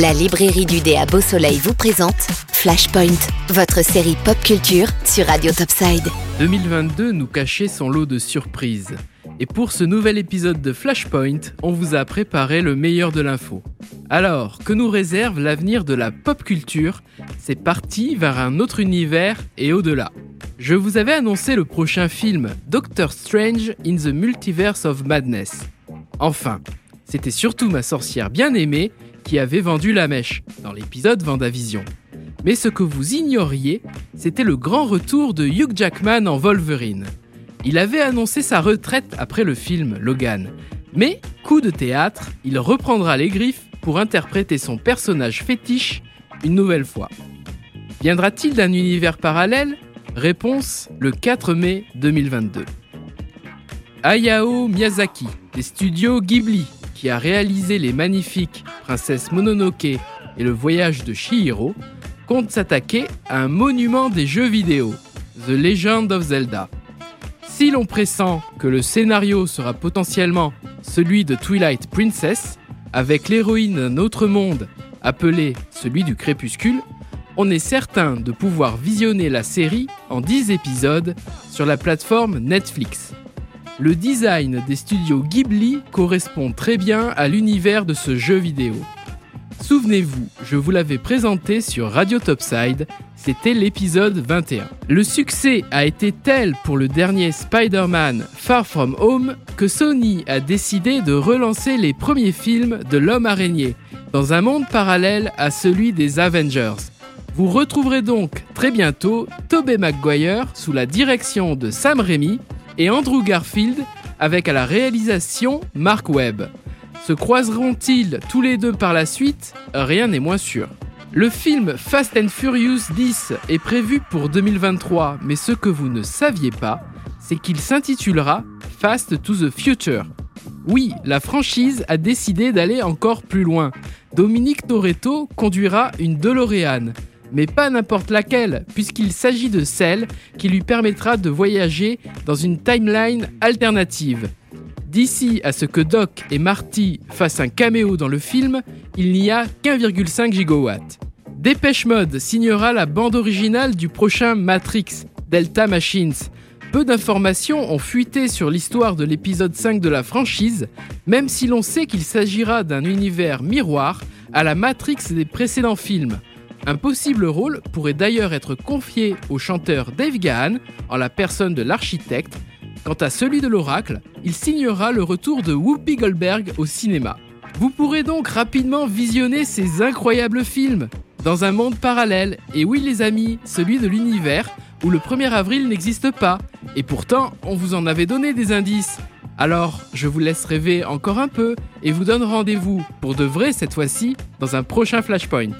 La librairie du dé à Beau Soleil vous présente Flashpoint, votre série pop culture sur Radio Topside. 2022 nous cachait son lot de surprises. Et pour ce nouvel épisode de Flashpoint, on vous a préparé le meilleur de l'info. Alors, que nous réserve l'avenir de la pop culture? C'est parti vers un autre univers et au-delà. Je vous avais annoncé le prochain film Doctor Strange in the Multiverse of Madness. Enfin, c'était surtout ma sorcière bien aimée qui avait vendu la mèche dans l'épisode Vendavision. Mais ce que vous ignoriez, c'était le grand retour de Hugh Jackman en Wolverine. Il avait annoncé sa retraite après le film Logan. Mais, coup de théâtre, il reprendra les griffes pour interpréter son personnage fétiche une nouvelle fois. Viendra-t-il d'un univers parallèle? Réponse le 4 mai 2022. Hayao Miyazaki, des studios Ghibli, qui a réalisé les magnifiques Princesse Mononoke et le voyage de Shihiro, compte s'attaquer à un monument des jeux vidéo, The Legend of Zelda. Si l'on pressent que le scénario sera potentiellement celui de Twilight Princess, avec l'héroïne d'un autre monde appelé celui du crépuscule, on est certain de pouvoir visionner la série en 10 épisodes sur la plateforme Netflix. Le design des studios Ghibli correspond très bien à l'univers de ce jeu vidéo. Souvenez-vous, je vous l'avais présenté sur Radio Topside, c'était l'épisode 21. Le succès a été tel pour le dernier Spider-Man Far From Home que Sony a décidé de relancer les premiers films de l'homme araignée dans un monde parallèle à celui des Avengers. Vous retrouverez donc très bientôt Tobey Maguire sous la direction de Sam Raimi et Andrew Garfield avec à la réalisation Mark Webb. Se croiseront-ils tous les deux par la suite? Rien n'est moins sûr. Le film Fast and Furious 10 est prévu pour 2023, mais ce que vous ne saviez pas, c'est qu'il s'intitulera Fast to the Future. Oui, la franchise a décidé d'aller encore plus loin. Dominique Toretto conduira une DeLorean, mais pas n'importe laquelle, puisqu'il s'agit de celle qui lui permettra de voyager dans une timeline alternative. D'ici à ce que Doc et Marty fassent un caméo dans le film, il n'y a qu'1,5 gigawatts. Dépêche Mode signera la bande originale du prochain Matrix, Delta Machines. Peu d'informations ont fuité sur l'histoire de l'épisode 5 de la franchise, même si l'on sait qu'il s'agira d'un univers miroir à la Matrix des précédents films. Un possible rôle pourrait d'ailleurs être confié au chanteur Dave Gahan en la personne de l'architecte. Quant à celui de l'oracle, il signera le retour de Whoopi Goldberg au cinéma. Vous pourrez donc rapidement visionner ces incroyables films dans un monde parallèle, et oui les amis, celui de l'univers où le 1er avril n'existe pas, et pourtant on vous en avait donné des indices. Alors, je vous laisse rêver encore un peu et vous donne rendez-vous pour de vrai cette fois-ci dans un prochain Flashpoint.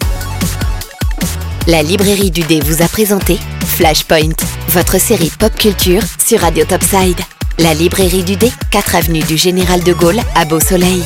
La librairie du dé vous a présenté Flashpoint, votre série pop culture sur Radio Topside. La librairie du dé, 4 avenue du Général de Gaulle à Beau Soleil.